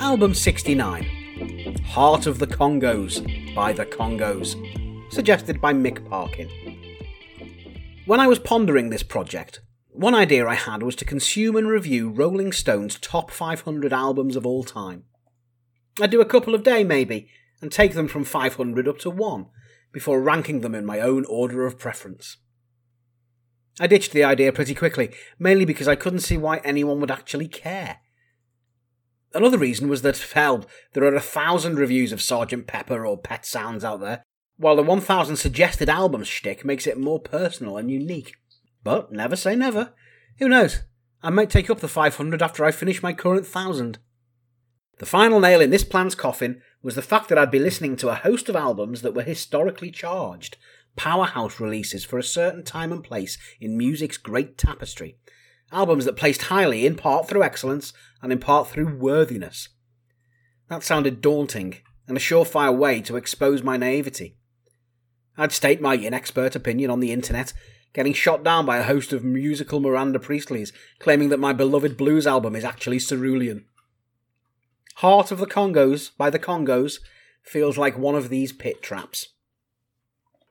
Album 69 Heart of the Congos by the Congos, suggested by Mick Parkin. When I was pondering this project, one idea I had was to consume and review Rolling Stone's top 500 albums of all time. I'd do a couple of day maybe, and take them from 500 up to 1, before ranking them in my own order of preference. I ditched the idea pretty quickly, mainly because I couldn't see why anyone would actually care. Another reason was that, hell, there are a thousand reviews of Sgt. Pepper or Pet Sounds out there, while the 1000 suggested albums shtick makes it more personal and unique. But never say never. Who knows? I might take up the 500 after I finish my current 1000. The final nail in this plan's coffin was the fact that I'd be listening to a host of albums that were historically charged, powerhouse releases for a certain time and place in music's great tapestry, albums that placed highly in part through excellence and in part through worthiness. That sounded daunting, and a surefire way to expose my naivety. I'd state my inexpert opinion on the internet, getting shot down by a host of musical Miranda Priestleys, claiming that my beloved blues album is actually cerulean. Heart of the Congos by the Congos feels like one of these pit traps.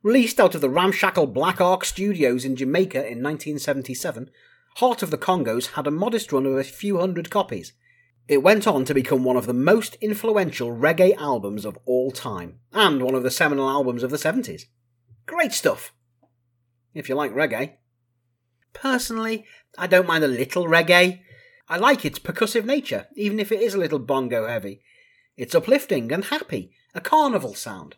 Released out of the ramshackle Black Ark Studios in Jamaica in 1977, Heart of the Congos had a modest run of a few hundred copies. It went on to become one of the most influential reggae albums of all time, and one of the seminal albums of the 70s. Great stuff! If you like reggae. Personally, I don't mind a little reggae. I like its percussive nature, even if it is a little bongo heavy. It's uplifting and happy, a carnival sound.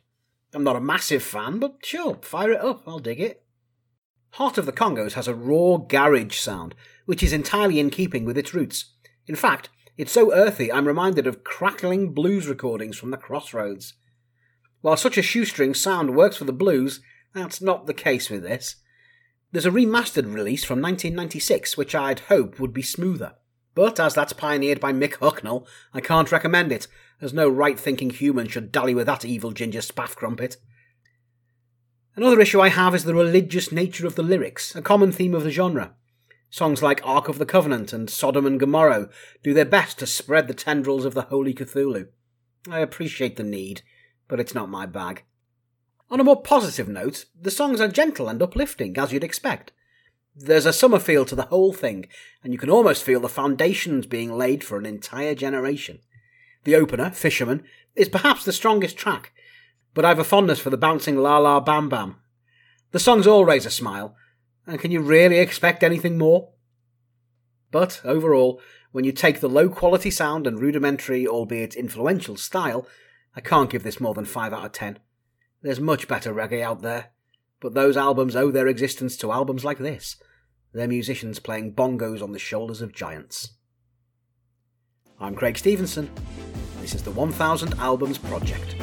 I'm not a massive fan, but sure, fire it up, I'll dig it. Heart of the Congos has a raw garage sound, which is entirely in keeping with its roots. In fact, it's so earthy I'm reminded of crackling blues recordings from the crossroads. While such a shoestring sound works for the blues, that's not the case with this. There's a remastered release from 1996 which I'd hope would be smoother. But as that's pioneered by Mick Hucknall, I can't recommend it, as no right thinking human should dally with that evil ginger spaff crumpet. Another issue I have is the religious nature of the lyrics, a common theme of the genre. Songs like Ark of the Covenant and Sodom and Gomorrah do their best to spread the tendrils of the Holy Cthulhu. I appreciate the need, but it's not my bag. On a more positive note, the songs are gentle and uplifting, as you'd expect. There's a summer feel to the whole thing, and you can almost feel the foundations being laid for an entire generation. The opener, Fisherman, is perhaps the strongest track, but I've a fondness for the bouncing La La Bam Bam. The songs all raise a smile, and can you really expect anything more? But overall, when you take the low quality sound and rudimentary, albeit influential style, I can't give this more than 5 out of 10. There's much better reggae out there but those albums owe their existence to albums like this, their musicians playing bongos on the shoulders of giants. I'm Craig Stevenson. This is the 1000 Albums Project.